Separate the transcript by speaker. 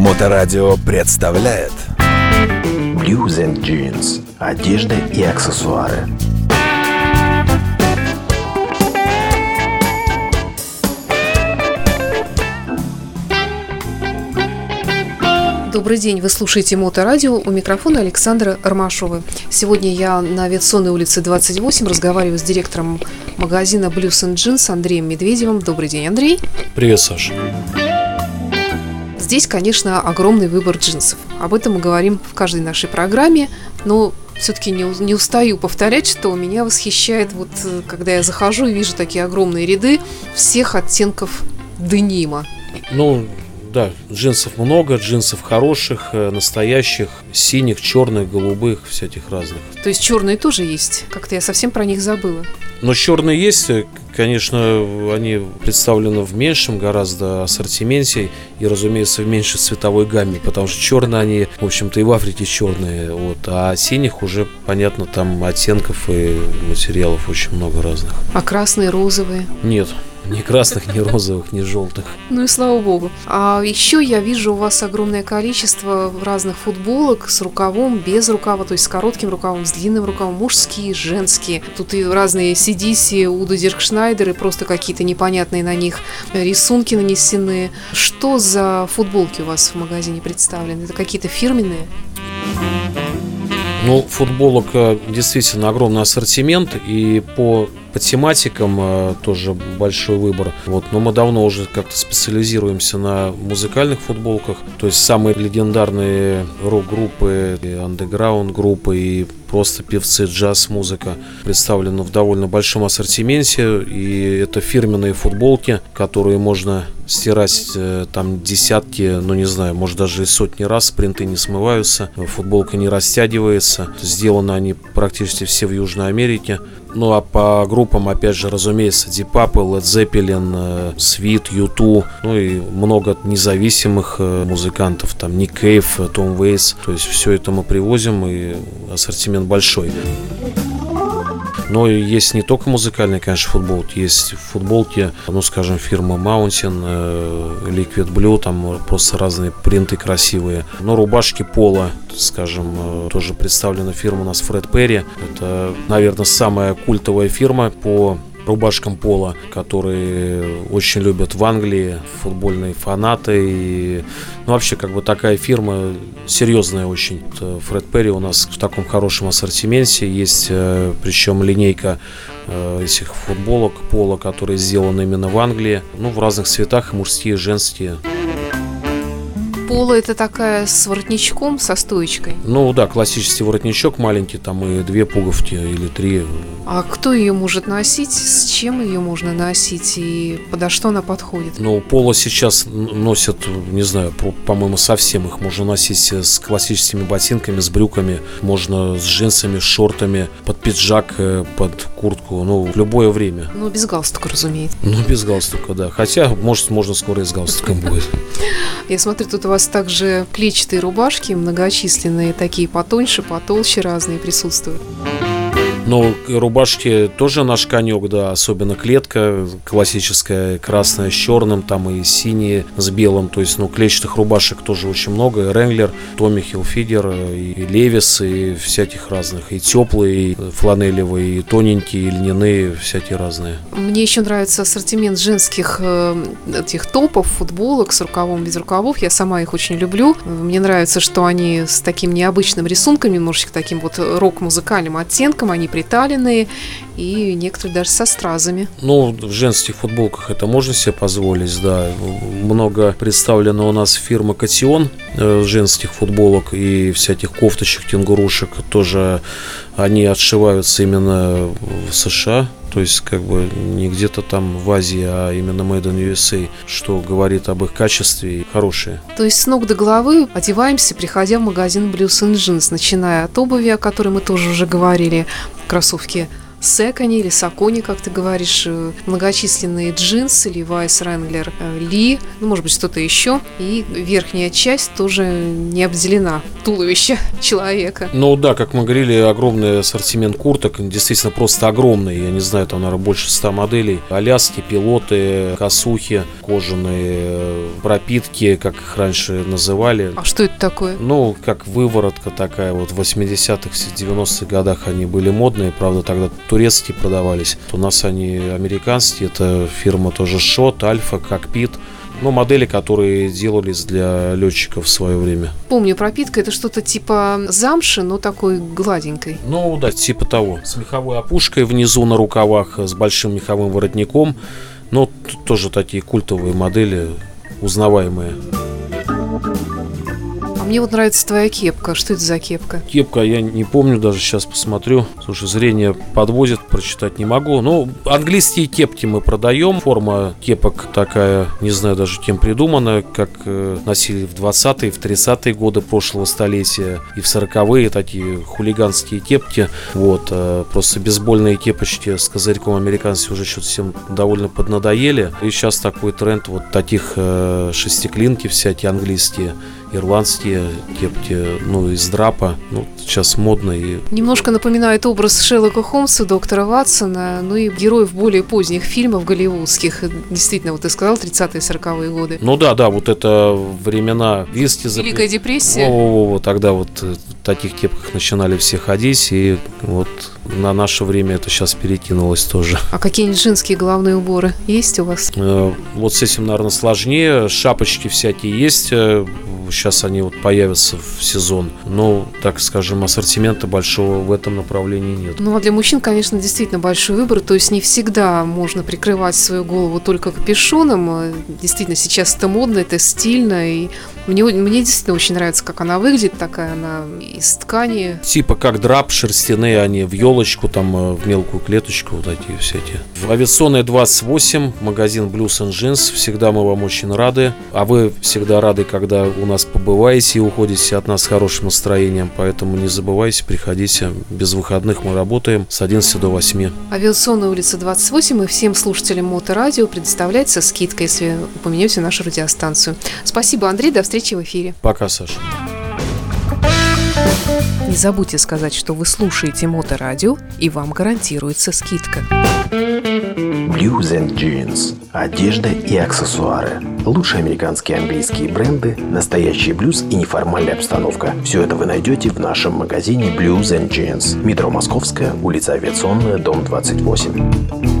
Speaker 1: Моторадио представляет
Speaker 2: Blues and Jeans. Одежда и аксессуары.
Speaker 3: Добрый день, вы слушаете Моторадио, у микрофона Александра Ромашова. Сегодня я на Авиационной улице 28 разговариваю с директором магазина Blues and Jeans Андреем Медведевым. Добрый день, Андрей.
Speaker 4: Привет, Саша.
Speaker 3: Здесь, конечно, огромный выбор джинсов. Об этом мы говорим в каждой нашей программе, но все-таки не, не устаю повторять, что меня восхищает, вот э, когда я захожу и вижу такие огромные ряды всех оттенков денима.
Speaker 4: Ну, да, джинсов много, джинсов хороших, э, настоящих, синих, черных, голубых, всяких разных.
Speaker 3: То есть черные тоже есть? Как-то я совсем про них забыла.
Speaker 4: Но черные есть, э, конечно, они представлены в меньшем гораздо ассортименте и, разумеется, в меньшей цветовой гамме, потому что черные они, в общем-то, и в Африке черные, вот, а синих уже, понятно, там оттенков и материалов очень много разных.
Speaker 3: А красные, розовые?
Speaker 4: Нет, ни красных, ни розовых, ни желтых.
Speaker 3: Ну и слава богу. А еще я вижу у вас огромное количество разных футболок с рукавом, без рукава, то есть с коротким рукавом, с длинным рукавом, мужские, женские. Тут и разные AC/DC, Удо Диркшнайдер и просто какие-то непонятные на них рисунки нанесены. Что за футболки у вас в магазине представлены? Это какие-то фирменные?
Speaker 4: Ну, футболок э, действительно огромный ассортимент, и по по тематикам э, тоже большой выбор. Вот, но мы давно уже как-то специализируемся на музыкальных футболках. То есть самые легендарные рок-группы, андеграунд-группы и просто певцы джаз-музыка представлены в довольно большом ассортименте. И это фирменные футболки, которые можно стирать э, там десятки, ну не знаю, может даже и сотни раз, принты не смываются, футболка не растягивается. Сделаны они практически все в Южной Америке. Ну а по группам, опять же, разумеется, Deep Purple, Led Zeppelin, Sweet, U2, ну и много независимых э, музыкантов, там Ник Кейв, Том Вейс, то есть все это мы привозим и ассортимент большой. Но есть не только музыкальные, конечно, футболки. Есть футболки, ну, скажем, фирмы Mountain, э, Liquid Blue, там просто разные принты красивые. Но рубашки Пола, скажем, э, тоже представлена фирма у нас Фред Перри. Это, наверное, самая культовая фирма по рубашкам пола, которые очень любят в Англии футбольные фанаты. И, ну, вообще, как бы такая фирма серьезная очень. Фред Перри у нас в таком хорошем ассортименте. Есть э, причем линейка э, этих футболок пола, которые сделаны именно в Англии. Ну, в разных цветах, мужские, женские
Speaker 3: пола это такая с воротничком, со стоечкой?
Speaker 4: Ну да, классический воротничок маленький, там и две пуговки или три.
Speaker 3: А кто ее может носить? С чем ее можно носить и подо что она подходит?
Speaker 4: Ну, пола сейчас носят, не знаю, по-моему, совсем их можно носить с классическими ботинками, с брюками, можно с джинсами, с шортами, под пиджак, э, под куртку, ну, в любое время.
Speaker 3: Ну, без галстука, разумеется.
Speaker 4: Ну, без галстука, да. Хотя, может, можно скоро и с галстуком будет.
Speaker 3: Я смотрю, тут у вас также клетчатые рубашки, многочисленные, такие потоньше, потолще разные присутствуют.
Speaker 4: Ну, рубашки тоже наш конек, да, особенно клетка классическая, красная с черным, там и синие с белым, то есть, ну, клетчатых рубашек тоже очень много, Ренглер, Томми Хилфидер, и Левис, и всяких разных, и теплые, и фланелевые, и тоненькие, и льняные, всякие разные.
Speaker 3: Мне еще нравится ассортимент женских э, этих топов, футболок с рукавом, без рукавов, я сама их очень люблю, мне нравится, что они с таким необычным рисунком, немножечко таким вот рок-музыкальным оттенком, они приталенные и некоторые даже со стразами.
Speaker 4: Ну, в женских футболках это можно себе позволить, да. Много представлена у нас фирма Катион э, женских футболок и всяких кофточек, кенгурушек. Тоже они отшиваются именно в США, то есть как бы не где-то там в Азии, а именно Made in USA, что говорит об их качестве хорошие.
Speaker 3: То есть с ног до головы одеваемся, приходя в магазин Blues and Jeans, начиная от обуви, о которой мы тоже уже говорили, кроссовки Секони или Сакони, как ты говоришь, э, многочисленные джинсы, Levi's Wrangler, э, Ли, ну, может быть, что-то еще. И верхняя часть тоже не обделена туловище человека.
Speaker 4: Ну да, как мы говорили, огромный ассортимент курток, действительно просто огромный. Я не знаю, там, наверное, больше 100 моделей. Аляски, пилоты, косухи, кожаные э, пропитки, как их раньше называли.
Speaker 3: А что это такое?
Speaker 4: Ну, как выворотка такая, вот в 80-х, 90-х годах они были модные, правда, тогда турецкие продавались. У нас они американские, это фирма тоже Шот, Альфа, Кокпит. Ну, модели, которые делались для летчиков в свое время.
Speaker 3: Помню, пропитка это что-то типа замши, но такой гладенькой.
Speaker 4: Ну, да, типа того. С меховой опушкой внизу на рукавах, с большим меховым воротником. Но тоже такие культовые модели, узнаваемые.
Speaker 3: Мне вот нравится твоя кепка. Что это за кепка?
Speaker 4: Кепка, я не помню, даже сейчас посмотрю. Слушай, зрение подводит, прочитать не могу. Ну, английские кепки мы продаем. Форма кепок такая, не знаю даже кем придумана, как э, носили в 20-е, в 30-е годы прошлого столетия и в 40-е такие хулиганские кепки. Вот, э, просто бейсбольные кепочки с козырьком американцы уже что-то всем довольно поднадоели. И сейчас такой тренд вот таких э, шестиклинки всякие английские ирландские кепки, ну, из драпа. Ну, сейчас модно и...
Speaker 3: Немножко напоминает образ Шерлока Холмса, доктора Ватсона, ну и героев более поздних фильмов голливудских. Действительно, вот ты сказал, 30-е, 40-е годы.
Speaker 4: Ну да, да, вот это времена виски...
Speaker 3: Великая депрессия.
Speaker 4: Во-во-во, тогда вот э, таких кепках начинали все ходить, и вот на наше время это сейчас перекинулось тоже.
Speaker 3: А какие-нибудь женские головные уборы есть у вас?
Speaker 4: Э, вот с этим, наверное, сложнее. Шапочки всякие есть. Э, сейчас они вот появятся в сезон. Но, так скажем, ассортимента большого в этом направлении нет.
Speaker 3: Ну, а для мужчин, конечно, действительно большой выбор. То есть не всегда можно прикрывать свою голову только капюшоном. Действительно, сейчас это модно, это стильно. И мне, мне действительно очень нравится, как она выглядит. Такая она из ткани.
Speaker 4: Типа как драп, шерстяные они в елочку, там э, в мелкую клеточку, вот такие всякие. В авиационной 28, магазин Blues and Jeans. Всегда мы вам очень рады. А вы всегда рады, когда у нас побываете и уходите от нас с хорошим настроением. Поэтому не забывайте, приходите. Без выходных мы работаем с 11 до 8.
Speaker 3: Авиационная улица 28 и всем слушателям Моторадио предоставляется скидка, если упомянете нашу радиостанцию. Спасибо, Андрей. До встречи в эфире.
Speaker 4: Пока, Саша.
Speaker 3: Не забудьте сказать, что вы слушаете Моторадио, и вам гарантируется скидка.
Speaker 2: Blues and Jeans. Одежда и аксессуары. Лучшие американские и английские бренды, настоящий блюз и неформальная обстановка. Все это вы найдете в нашем магазине Blues and Jeans. Метро Московская, улица Авиационная, дом 28.